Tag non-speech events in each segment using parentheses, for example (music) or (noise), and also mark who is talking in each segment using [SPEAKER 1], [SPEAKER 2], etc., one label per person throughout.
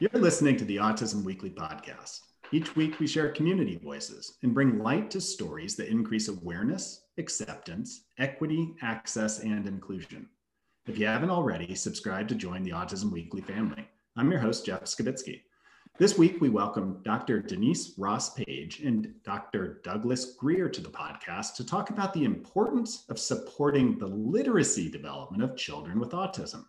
[SPEAKER 1] You're listening to the Autism Weekly podcast. Each week, we share community voices and bring light to stories that increase awareness, acceptance, equity, access, and inclusion. If you haven't already, subscribe to join the Autism Weekly family. I'm your host, Jeff Skibitsky. This week, we welcome Dr. Denise Ross Page and Dr. Douglas Greer to the podcast to talk about the importance of supporting the literacy development of children with autism.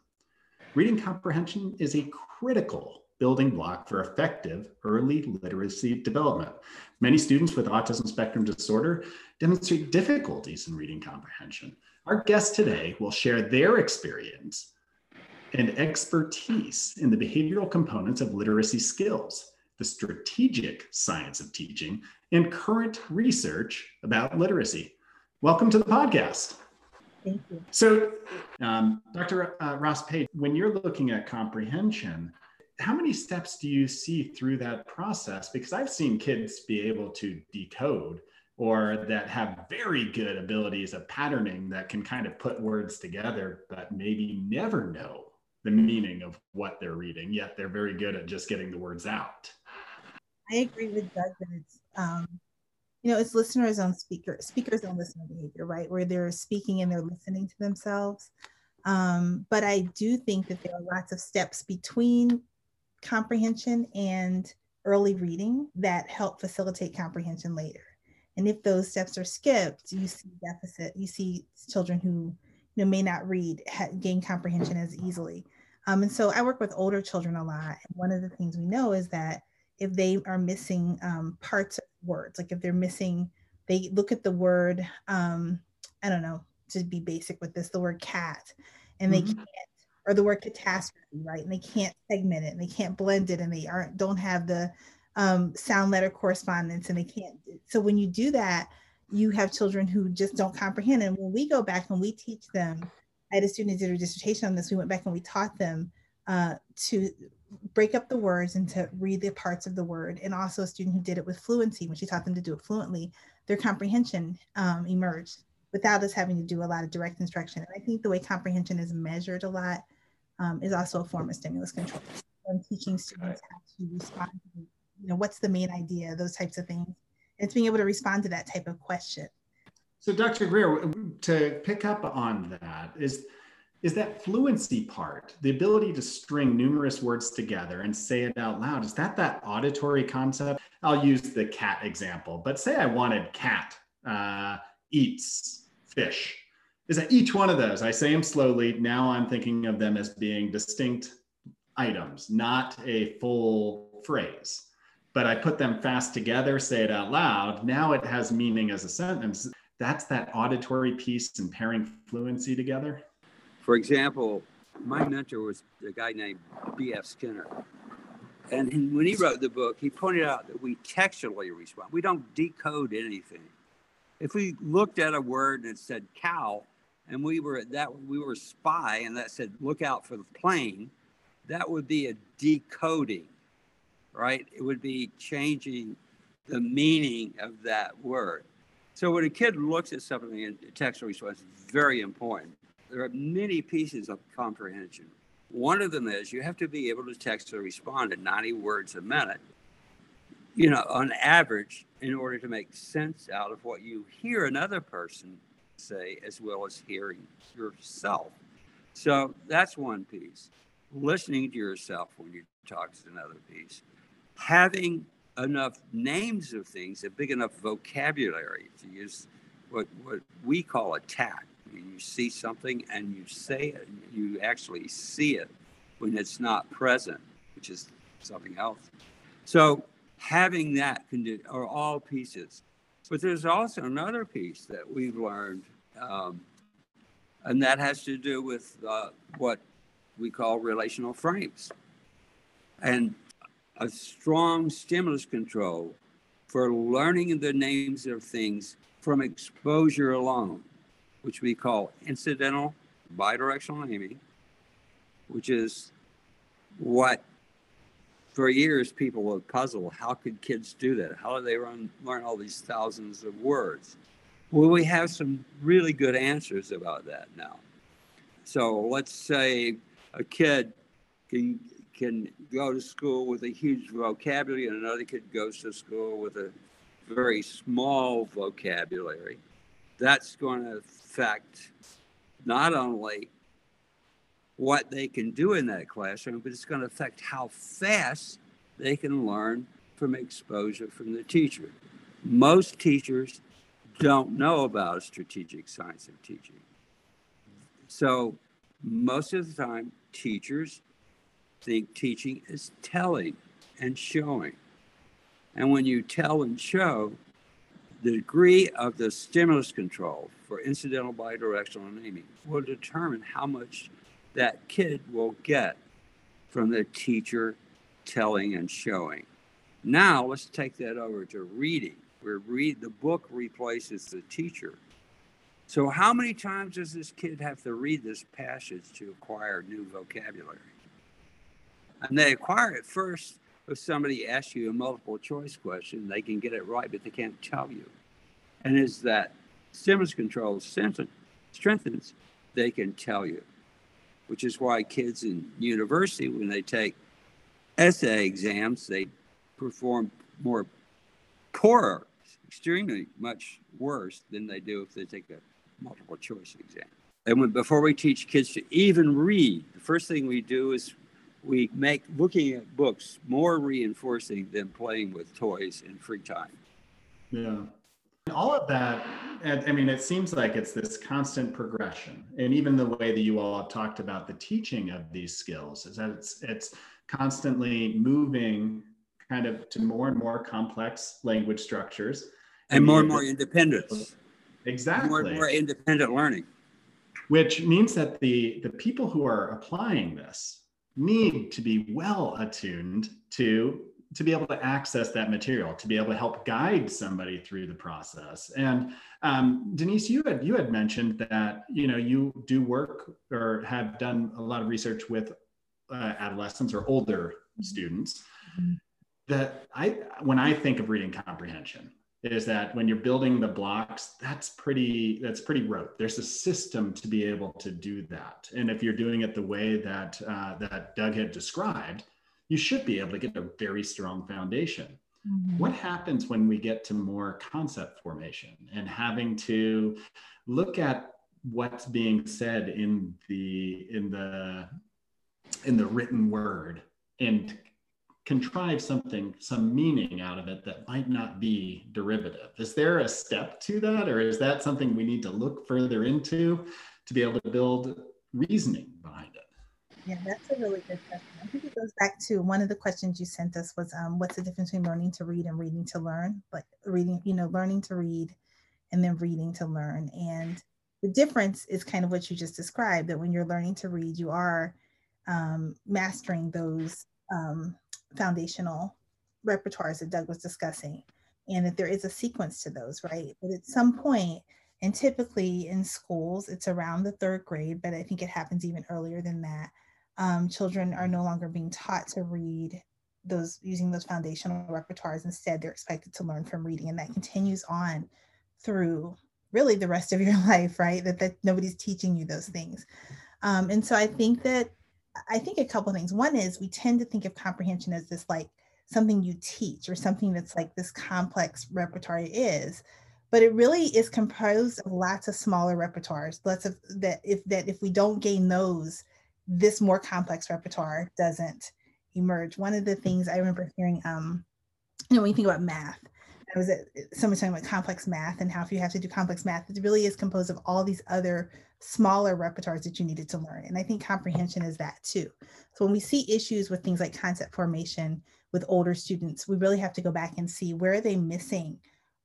[SPEAKER 1] Reading comprehension is a critical building block for effective early literacy development. Many students with autism spectrum disorder demonstrate difficulties in reading comprehension. Our guest today will share their experience and expertise in the behavioral components of literacy skills, the strategic science of teaching, and current research about literacy. Welcome to the podcast.
[SPEAKER 2] Thank you.
[SPEAKER 1] So, um, Dr. Uh, Ross Page, when you're looking at comprehension, how many steps do you see through that process? Because I've seen kids be able to decode or that have very good abilities of patterning that can kind of put words together, but maybe never know the meaning of what they're reading, yet they're very good at just getting the words out.
[SPEAKER 2] I agree with Doug that it's, um, you know, it's listeners on speaker, speakers on listener behavior, right? Where they're speaking and they're listening to themselves. Um, but I do think that there are lots of steps between comprehension and early reading that help facilitate comprehension later. And if those steps are skipped, you see deficit, you see children who you know, may not read gain comprehension as easily. Um, and so I work with older children a lot. And one of the things we know is that if they are missing um, parts of words, like if they're missing, they look at the word, um, I don't know, to be basic with this, the word cat, and they mm-hmm. can't or the word catastrophe, right? And they can't segment it and they can't blend it and they aren't don't have the um, sound letter correspondence and they can't. So when you do that, you have children who just don't comprehend. And when we go back and we teach them, I had a student who did a dissertation on this. We went back and we taught them uh, to break up the words and to read the parts of the word. And also a student who did it with fluency, when she taught them to do it fluently, their comprehension um, emerged without us having to do a lot of direct instruction. And I think the way comprehension is measured a lot um, is also a form of stimulus control. I'm teaching students how to respond to, you know, what's the main idea, those types of things. It's being able to respond to that type of question.
[SPEAKER 1] So Dr. Greer, to pick up on that, is, is that fluency part, the ability to string numerous words together and say it out loud, is that that auditory concept? I'll use the cat example, but say I wanted cat uh, eats fish is that each one of those, I say them slowly. Now I'm thinking of them as being distinct items, not a full phrase. But I put them fast together, say it out loud. Now it has meaning as a sentence. That's that auditory piece and pairing fluency together.
[SPEAKER 3] For example, my mentor was a guy named B.F. Skinner. And when he wrote the book, he pointed out that we textually respond. We don't decode anything. If we looked at a word and it said cow, and we were that we were spy and that said look out for the plane that would be a decoding right? It would be changing the meaning of that word. So when a kid looks at something in textual response it's very important. There are many pieces of comprehension. One of them is you have to be able to textually respond at 90 words a minute. You know on average in order to make sense out of what you hear another person say as well as hearing yourself. So that's one piece. Listening to yourself when you talk is another piece. Having enough names of things, a big enough vocabulary to use what, what we call a tact. You see something and you say it, you actually see it when it's not present, which is something else. So having that condition are all pieces. But there's also another piece that we've learned, um, and that has to do with uh, what we call relational frames and a strong stimulus control for learning the names of things from exposure alone, which we call incidental bidirectional naming, which is what for years people were puzzled. How could kids do that? How do they run, learn all these thousands of words? Well we have some really good answers about that now. So let's say a kid can can go to school with a huge vocabulary and another kid goes to school with a very small vocabulary, that's going to affect not only what they can do in that classroom, but it's going to affect how fast they can learn from exposure from the teacher. Most teachers don't know about strategic science of teaching. So, most of the time, teachers think teaching is telling and showing. And when you tell and show, the degree of the stimulus control for incidental bidirectional naming will determine how much that kid will get from the teacher telling and showing. Now let's take that over to reading, where read the book replaces the teacher. So how many times does this kid have to read this passage to acquire new vocabulary? And they acquire it first if somebody asks you a multiple choice question, they can get it right, but they can't tell you. And as that stimulus control strengthens, they can tell you, which is why kids in university, when they take essay exams, they perform more poorer, extremely much worse than they do if they take a multiple choice exam. And when, before we teach kids to even read, the first thing we do is we make looking at books more reinforcing than playing with toys in free time.
[SPEAKER 1] Yeah. All of that, I mean, it seems like it's this constant progression. And even the way that you all have talked about the teaching of these skills is that it's it's constantly moving kind of to more and more complex language structures.
[SPEAKER 3] And, and more and more independence.
[SPEAKER 1] Exactly.
[SPEAKER 3] More and more independent learning.
[SPEAKER 1] Which means that the the people who are applying this need to be well attuned to to be able to access that material to be able to help guide somebody through the process. And um, denise you had you had mentioned that you know you do work or have done a lot of research with uh, adolescents or older students. Mm-hmm. that i when i think of reading comprehension is that when you're building the blocks that's pretty that's pretty rote. There's a system to be able to do that. And if you're doing it the way that uh, that doug had described you should be able to get a very strong foundation mm-hmm. what happens when we get to more concept formation and having to look at what's being said in the in the in the written word and contrive something, some meaning out of it that might not be derivative. Is there a step to that, or is that something we need to look further into to be able to build reasoning behind it?
[SPEAKER 2] Yeah, that's a really good question. I think it goes back to one of the questions you sent us was um, what's the difference between learning to read and reading to learn? Like reading, you know, learning to read and then reading to learn. And the difference is kind of what you just described that when you're learning to read, you are um, mastering those um, foundational repertoires that Doug was discussing, and that there is a sequence to those, right? But at some point, and typically in schools, it's around the third grade, but I think it happens even earlier than that. Um, children are no longer being taught to read those using those foundational repertoires. Instead, they're expected to learn from reading, and that continues on through really the rest of your (laughs) life, right? That that nobody's teaching you those things. Um, and so I think that I think a couple things. One is we tend to think of comprehension as this like something you teach or something that's like this complex repertoire is, but it really is composed of lots of smaller repertoires. Lots of that if that if we don't gain those, this more complex repertoire doesn't emerge. One of the things I remember hearing, um, you know, when you think about math, I was at someone talking about complex math and how if you have to do complex math, it really is composed of all these other smaller repertoires that you needed to learn. And I think comprehension is that too. So when we see issues with things like concept formation with older students, we really have to go back and see where are they missing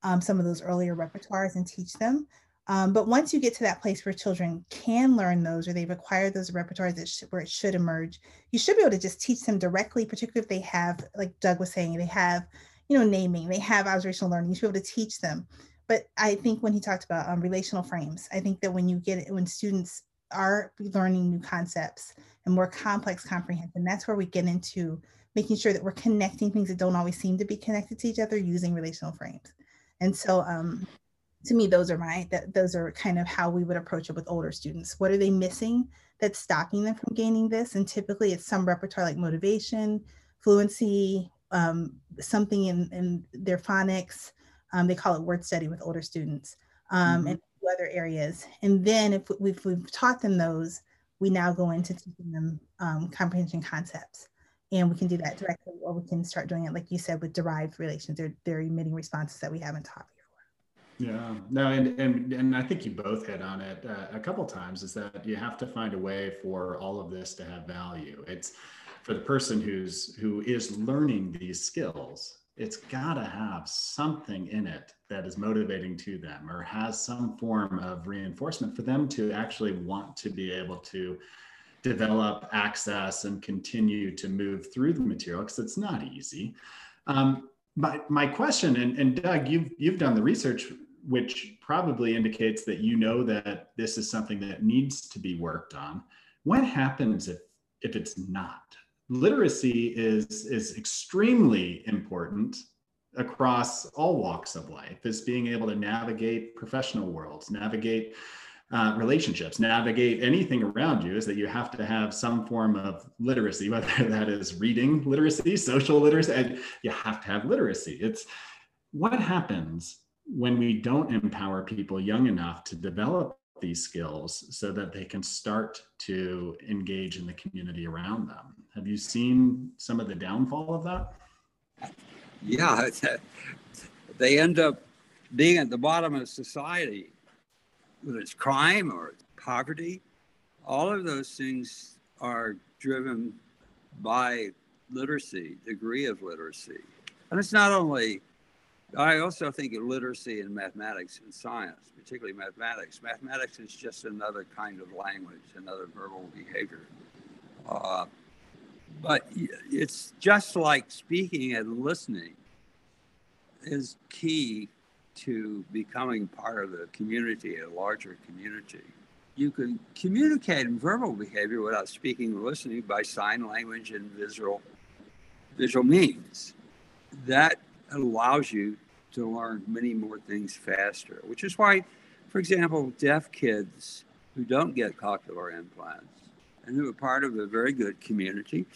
[SPEAKER 2] um, some of those earlier repertoires and teach them. Um, but once you get to that place where children can learn those or they've acquired those repertoires that sh- where it should emerge, you should be able to just teach them directly, particularly if they have, like Doug was saying, they have you know, naming, they have observational learning, you should be able to teach them. But I think when he talked about um, relational frames, I think that when you get it, when students are learning new concepts and more complex comprehension, that's where we get into making sure that we're connecting things that don't always seem to be connected to each other using relational frames. And so um, to me, those are my, that those are kind of how we would approach it with older students. What are they missing that's stopping them from gaining this. And typically it's some repertoire like motivation, fluency, um, something in, in their phonics. Um, they call it word study with older students um, mm-hmm. and other areas. And then if we've, we've, taught them those, we now go into teaching them um, comprehension concepts. And we can do that directly, or we can start doing it, like you said, with derived relations. They're, they're emitting responses that we haven't taught
[SPEAKER 1] yeah, no, and and and I think you both hit on it uh, a couple times. Is that you have to find a way for all of this to have value. It's for the person who's who is learning these skills. It's got to have something in it that is motivating to them, or has some form of reinforcement for them to actually want to be able to develop access and continue to move through the material because it's not easy. Um, my, my question, and, and Doug, you've, you've done the research which probably indicates that you know that this is something that needs to be worked on. What happens if, if it's not? Literacy is, is extremely important across all walks of life, is being able to navigate professional worlds, navigate uh, relationships, navigate anything around you, is that you have to have some form of literacy, (laughs) whether that is reading literacy, social literacy, you have to have literacy. It's what happens when we don't empower people young enough to develop these skills so that they can start to engage in the community around them. Have you seen some of the downfall of that?
[SPEAKER 3] Yeah, (laughs) uh, they end up being at the bottom of society, whether it's crime or poverty. All of those things are driven by literacy, degree of literacy. And it's not only I also think of literacy in mathematics and science, particularly mathematics. Mathematics is just another kind of language, another verbal behavior. Uh, but it's just like speaking and listening is key to becoming part of the community, a larger community. You can communicate in verbal behavior without speaking or listening by sign language and visual visual means. That allows you to learn many more things faster, which is why, for example, deaf kids who don't get cochlear implants and who are part of a very good community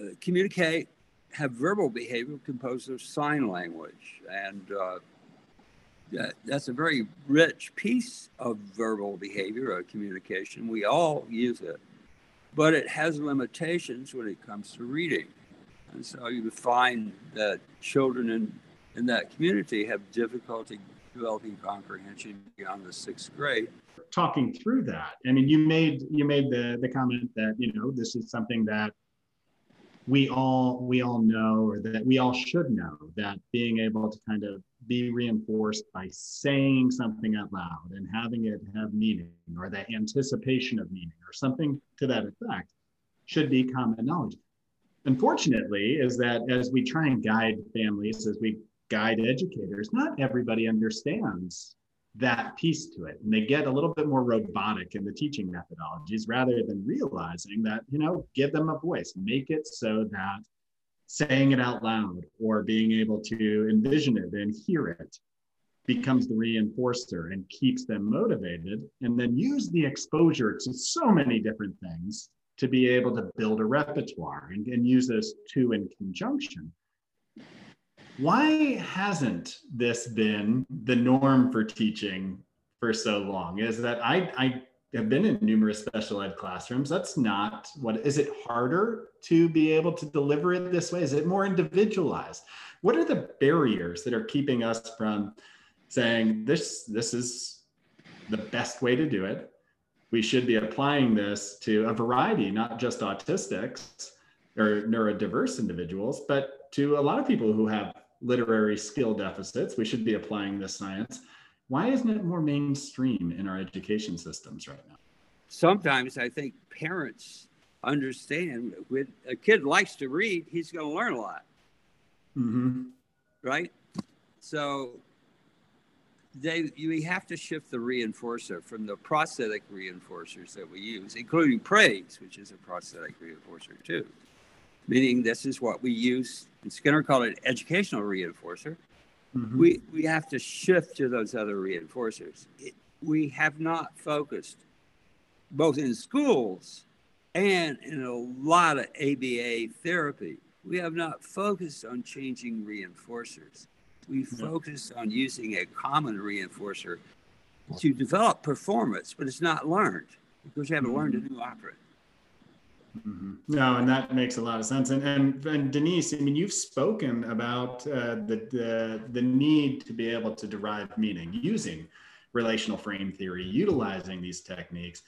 [SPEAKER 3] uh, communicate, have verbal behavior composed of sign language. And uh, that, that's a very rich piece of verbal behavior or communication. We all use it, but it has limitations when it comes to reading. And so you find that children in in that community have difficulty developing comprehension beyond the sixth grade.
[SPEAKER 1] Talking through that i mean you made you made the the comment that you know this is something that we all we all know or that we all should know that being able to kind of be reinforced by saying something out loud and having it have meaning or that anticipation of meaning or something to that effect should be common knowledge unfortunately is that as we try and guide families as we guide educators, not everybody understands that piece to it. And they get a little bit more robotic in the teaching methodologies rather than realizing that, you know, give them a voice, make it so that saying it out loud or being able to envision it and hear it becomes the reinforcer and keeps them motivated. And then use the exposure to so many different things to be able to build a repertoire and, and use those two in conjunction why hasn't this been the norm for teaching for so long? Is that I, I have been in numerous special ed classrooms. That's not what is it harder to be able to deliver it this way? Is it more individualized? What are the barriers that are keeping us from saying this this is the best way to do it? We should be applying this to a variety, not just autistics or neurodiverse individuals, but to a lot of people who have literary skill deficits. We should be applying this science. Why isn't it more mainstream in our education systems right now?
[SPEAKER 3] Sometimes I think parents understand when a kid likes to read, he's going to learn a lot. Mm-hmm. Right? So they we have to shift the reinforcer from the prosthetic reinforcers that we use, including praise, which is a prosthetic reinforcer too, meaning this is what we use. And Skinner called it educational reinforcer. Mm-hmm. We, we have to shift to those other reinforcers. It, we have not focused both in schools and in a lot of ABA therapy, we have not focused on changing reinforcers. We focus on using a common reinforcer to develop performance, but it's not learned because you haven't mm-hmm. learned a new operant.
[SPEAKER 1] Mm-hmm. No, and that makes a lot of sense. And, and, and Denise, I mean, you've spoken about uh, the, the, the need to be able to derive meaning using relational frame theory, utilizing these techniques.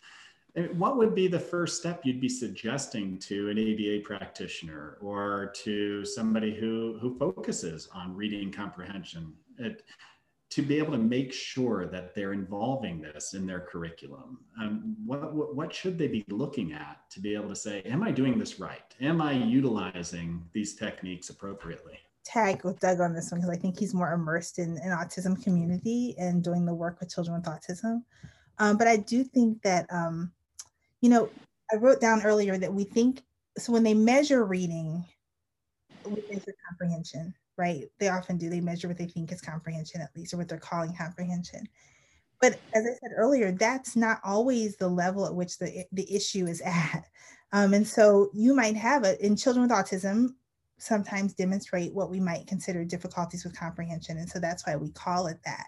[SPEAKER 1] What would be the first step you'd be suggesting to an ABA practitioner or to somebody who, who focuses on reading comprehension? It, to be able to make sure that they're involving this in their curriculum. Um, what, what, what, should they be looking at to be able to say am i doing this right? Am i utilizing these techniques appropriately?
[SPEAKER 2] Tag with doug on this one because i think he's more immersed in an autism community and doing the work with children with autism. Um, but i do think that um, you know i wrote down earlier that we think so when they measure reading we measure comprehension right? They often do. They measure what they think is comprehension, at least, or what they're calling comprehension. But as I said earlier, that's not always the level at which the, the issue is at. Um, and so you might have it in children with autism, sometimes demonstrate what we might consider difficulties with comprehension. And so that's why we call it that.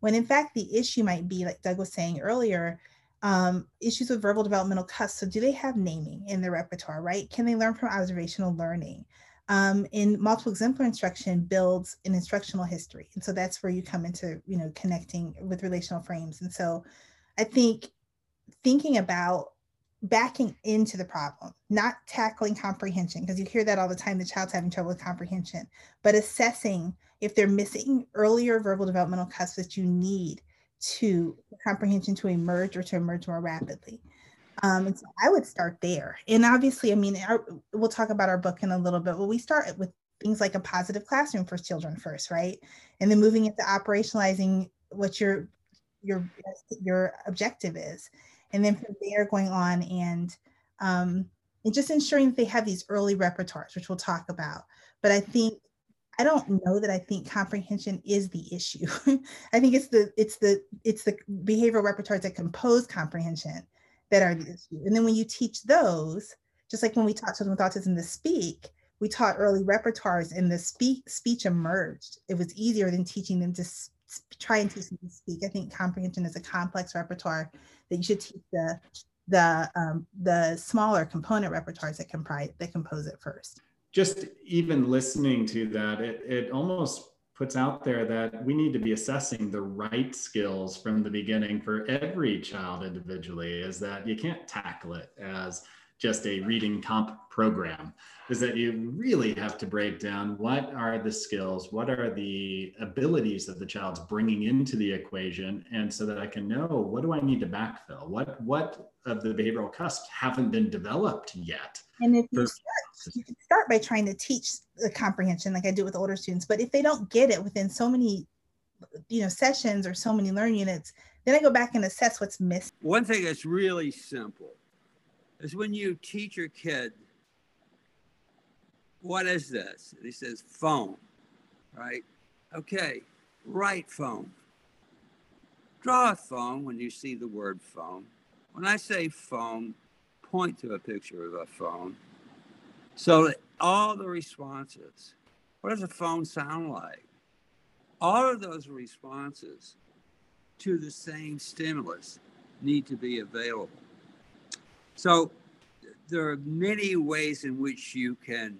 [SPEAKER 2] When in fact, the issue might be, like Doug was saying earlier, um, issues with verbal developmental cusp. So, do they have naming in their repertoire, right? Can they learn from observational learning? um, in multiple exemplar instruction builds an instructional history. And so that's where you come into, you know, connecting with relational frames. And so I think thinking about backing into the problem, not tackling comprehension, because you hear that all the time, the child's having trouble with comprehension, but assessing if they're missing earlier verbal developmental cusps that you need to comprehension to emerge or to emerge more rapidly. Um, and so I would start there. And obviously, I mean, our, we'll talk about our book in a little bit, but we start with things like a positive classroom for children first, right? And then moving into operationalizing what your your your objective is, and then from there going on and um, and just ensuring that they have these early repertoires, which we'll talk about. But I think I don't know that I think comprehension is the issue. (laughs) I think it's the it's the it's the behavioral repertoires that compose comprehension that are the issue. And then when you teach those, just like when we taught children with autism to speak, we taught early repertoires and the speak, speech emerged. It was easier than teaching them to try and teach them to speak. I think comprehension is a complex repertoire that you should teach the the um, the smaller component repertoires that comprise that compose it first.
[SPEAKER 1] Just even listening to that, it it almost puts out there that we need to be assessing the right skills from the beginning for every child individually is that you can't tackle it as just a reading comp program is that you really have to break down what are the skills what are the abilities that the child's bringing into the equation and so that i can know what do i need to backfill? What what of the behavioral cusps haven't been developed yet?
[SPEAKER 2] And if you start, you can start by trying to teach the comprehension like i do with older students but if they don't get it within so many you know sessions or so many learning units then i go back and assess what's missing
[SPEAKER 3] one thing that's really simple is when you teach your kid what is this? And he says, phone, right? Okay, write phone. Draw a phone when you see the word phone. When I say phone, point to a picture of a phone. So all the responses, what does a phone sound like? All of those responses to the same stimulus need to be available. So there are many ways in which you can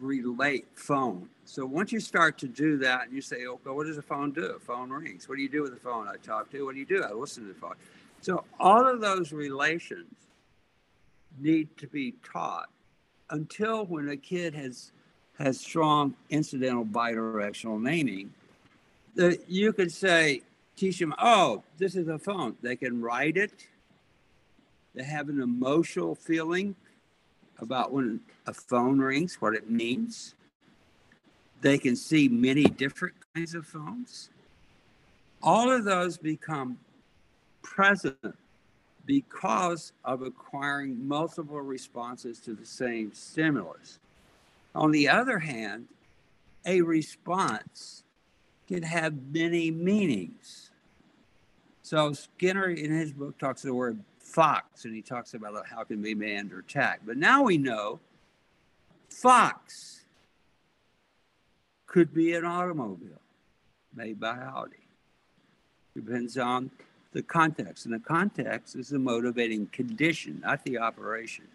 [SPEAKER 3] relate phone. So once you start to do that and you say, oh, okay, what does a phone do? A phone rings. What do you do with the phone? I talk to. What do you do? I listen to the phone. So all of those relations need to be taught until when a kid has has strong incidental bidirectional naming, that you could say, teach them, oh, this is a phone. They can write it. They have an emotional feeling about when a phone rings, what it means. They can see many different kinds of phones. All of those become present because of acquiring multiple responses to the same stimulus. On the other hand, a response can have many meanings. So Skinner in his book talks the word fox, and he talks about how can be manned or attacked. But now we know fox could be an automobile made by Audi. Depends on the context, and the context is the motivating condition, not the operation.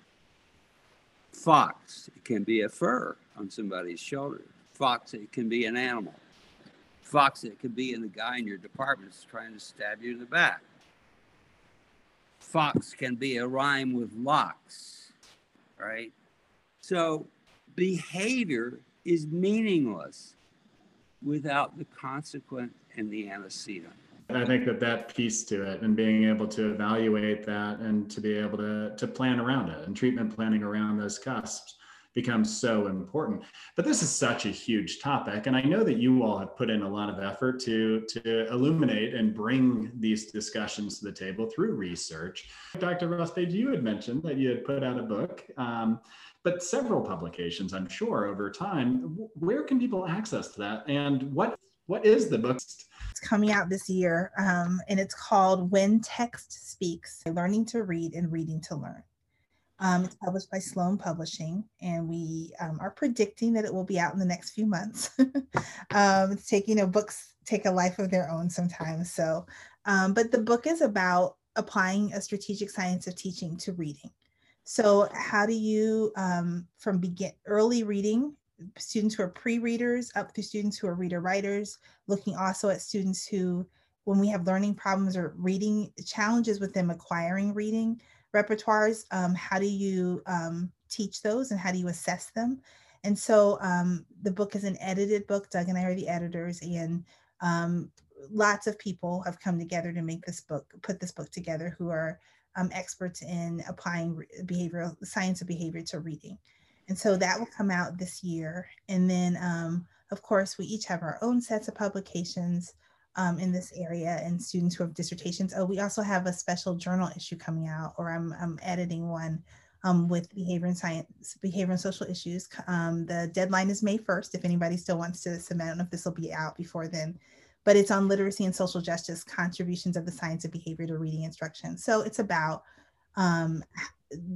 [SPEAKER 3] Fox, it can be a fur on somebody's shoulder. Fox, it can be an animal. Fox, it could be in the guy in your department that's trying to stab you in the back. Fox can be a rhyme with locks, right? So behavior is meaningless without the consequent and the antecedent.
[SPEAKER 1] I think that that piece to it and being able to evaluate that and to be able to, to plan around it and treatment planning around those cusps becomes so important. But this is such a huge topic. And I know that you all have put in a lot of effort to, to illuminate and bring these discussions to the table through research. Dr. Ross-Page, you had mentioned that you had put out a book. Um, but several publications, I'm sure, over time. Where can people access that? And what what is the book?
[SPEAKER 2] It's coming out this year, um, and it's called When Text Speaks: Learning to Read and Reading to Learn. Um, it's published by Sloan Publishing, and we um, are predicting that it will be out in the next few months. (laughs) um, it's taking, you know, books take a life of their own sometimes. So, um, but the book is about applying a strategic science of teaching to reading. So, how do you, um, from begin early reading, students who are pre-readers up through students who are reader writers, looking also at students who, when we have learning problems or reading challenges with them acquiring reading repertoires, um, how do you um, teach those and how do you assess them? And so um, the book is an edited book. Doug and I are the editors, and um, lots of people have come together to make this book, put this book together, who are um, experts in applying behavioral science of behavior to reading. And so that will come out this year. And then, um, of course, we each have our own sets of publications um, in this area and students who have dissertations. Oh, we also have a special journal issue coming out, or I'm, I'm editing one um, with behavior and science, behavior and social issues. Um, the deadline is May 1st. If anybody still wants to submit, I don't know if this will be out before then but it's on literacy and social justice contributions of the science of behavior to reading instruction. So it's about um,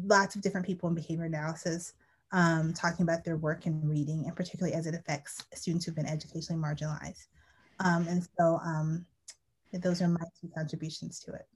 [SPEAKER 2] lots of different people in behavior analysis um, talking about their work in reading, and particularly as it affects students who've been educationally marginalized. Um, and so um, those are my two contributions to it.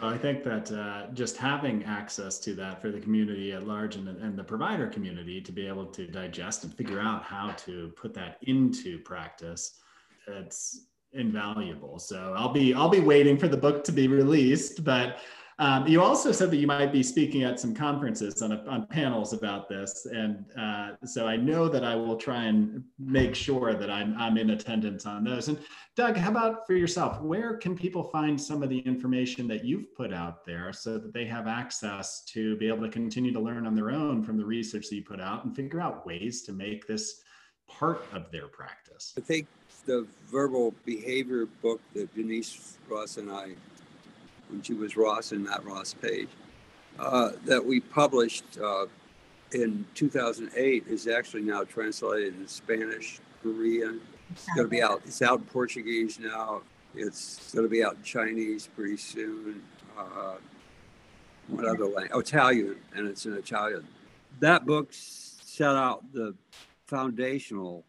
[SPEAKER 1] Well, I think that uh, just having access to that for the community at large and, and the provider community to be able to digest and figure out how to put that into practice, it's invaluable. So I'll be I'll be waiting for the book to be released. But um, you also said that you might be speaking at some conferences on, a, on panels about this, and uh, so I know that I will try and make sure that I'm I'm in attendance on those. And Doug, how about for yourself? Where can people find some of the information that you've put out there so that they have access to be able to continue to learn on their own from the research that you put out and figure out ways to make this part of their practice?
[SPEAKER 3] I think the verbal behavior book that Denise Ross and I, when she was Ross and not Ross-Page, uh, that we published uh, in 2008 is actually now translated in Spanish, Korean. It's going to be out. It's out in Portuguese now. It's going to be out in Chinese pretty soon. Uh, what other language? Oh, Italian, and it's in Italian. That book set out the foundational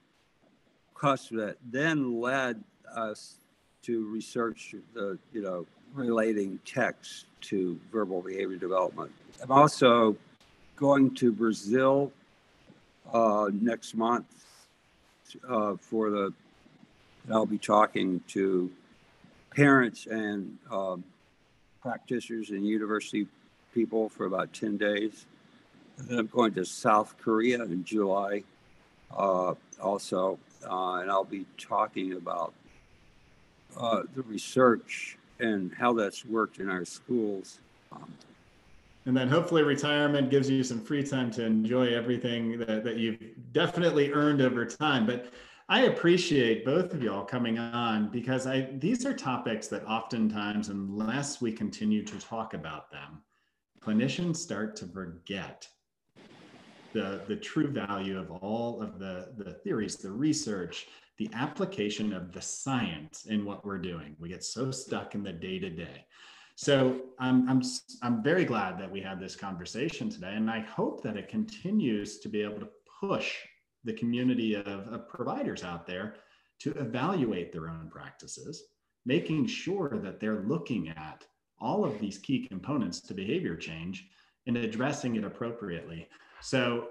[SPEAKER 3] that then led us to research the, you know, relating text to verbal behavior development. I'm also going to Brazil uh, next month uh, for the, I'll be talking to parents and um, practitioners and university people for about 10 days. And then I'm going to South Korea in July uh, also uh, and I'll be talking about uh, the research and how that's worked in our schools. Um,
[SPEAKER 1] and then hopefully retirement gives you some free time to enjoy everything that, that you've definitely earned over time. But I appreciate both of y'all coming on because I these are topics that oftentimes, unless we continue to talk about them, clinicians start to forget the, the true value of all of the, the theories, the research, the application of the science in what we're doing. We get so stuck in the day to day. So I'm, I'm, I'm very glad that we had this conversation today, and I hope that it continues to be able to push the community of, of providers out there to evaluate their own practices, making sure that they're looking at all of these key components to behavior change and addressing it appropriately. So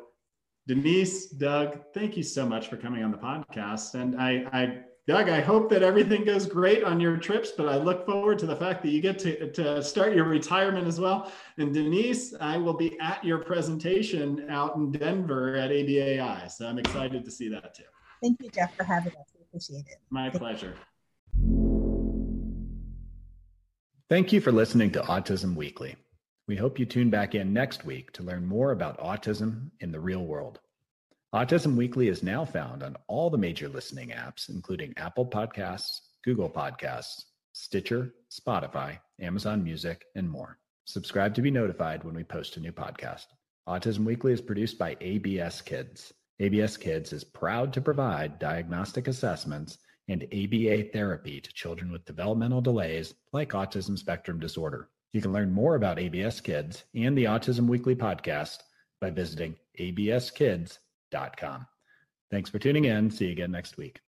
[SPEAKER 1] Denise, Doug, thank you so much for coming on the podcast. And I, I Doug, I hope that everything goes great on your trips, but I look forward to the fact that you get to, to start your retirement as well. And Denise, I will be at your presentation out in Denver at ABAI. So I'm excited to see that too.
[SPEAKER 2] Thank you, Jeff, for having us. We appreciate it.
[SPEAKER 1] My Thank pleasure. Thank you for listening to Autism Weekly. We hope you tune back in next week to learn more about autism in the real world. Autism Weekly is now found on all the major listening apps, including Apple Podcasts, Google Podcasts, Stitcher, Spotify, Amazon Music, and more. Subscribe to be notified when we post a new podcast. Autism Weekly is produced by ABS Kids. ABS Kids is proud to provide diagnostic assessments and ABA therapy to children with developmental delays like autism spectrum disorder. You can learn more about ABS Kids and the Autism Weekly podcast by visiting abskids.com. Thanks for tuning in. See you again next week.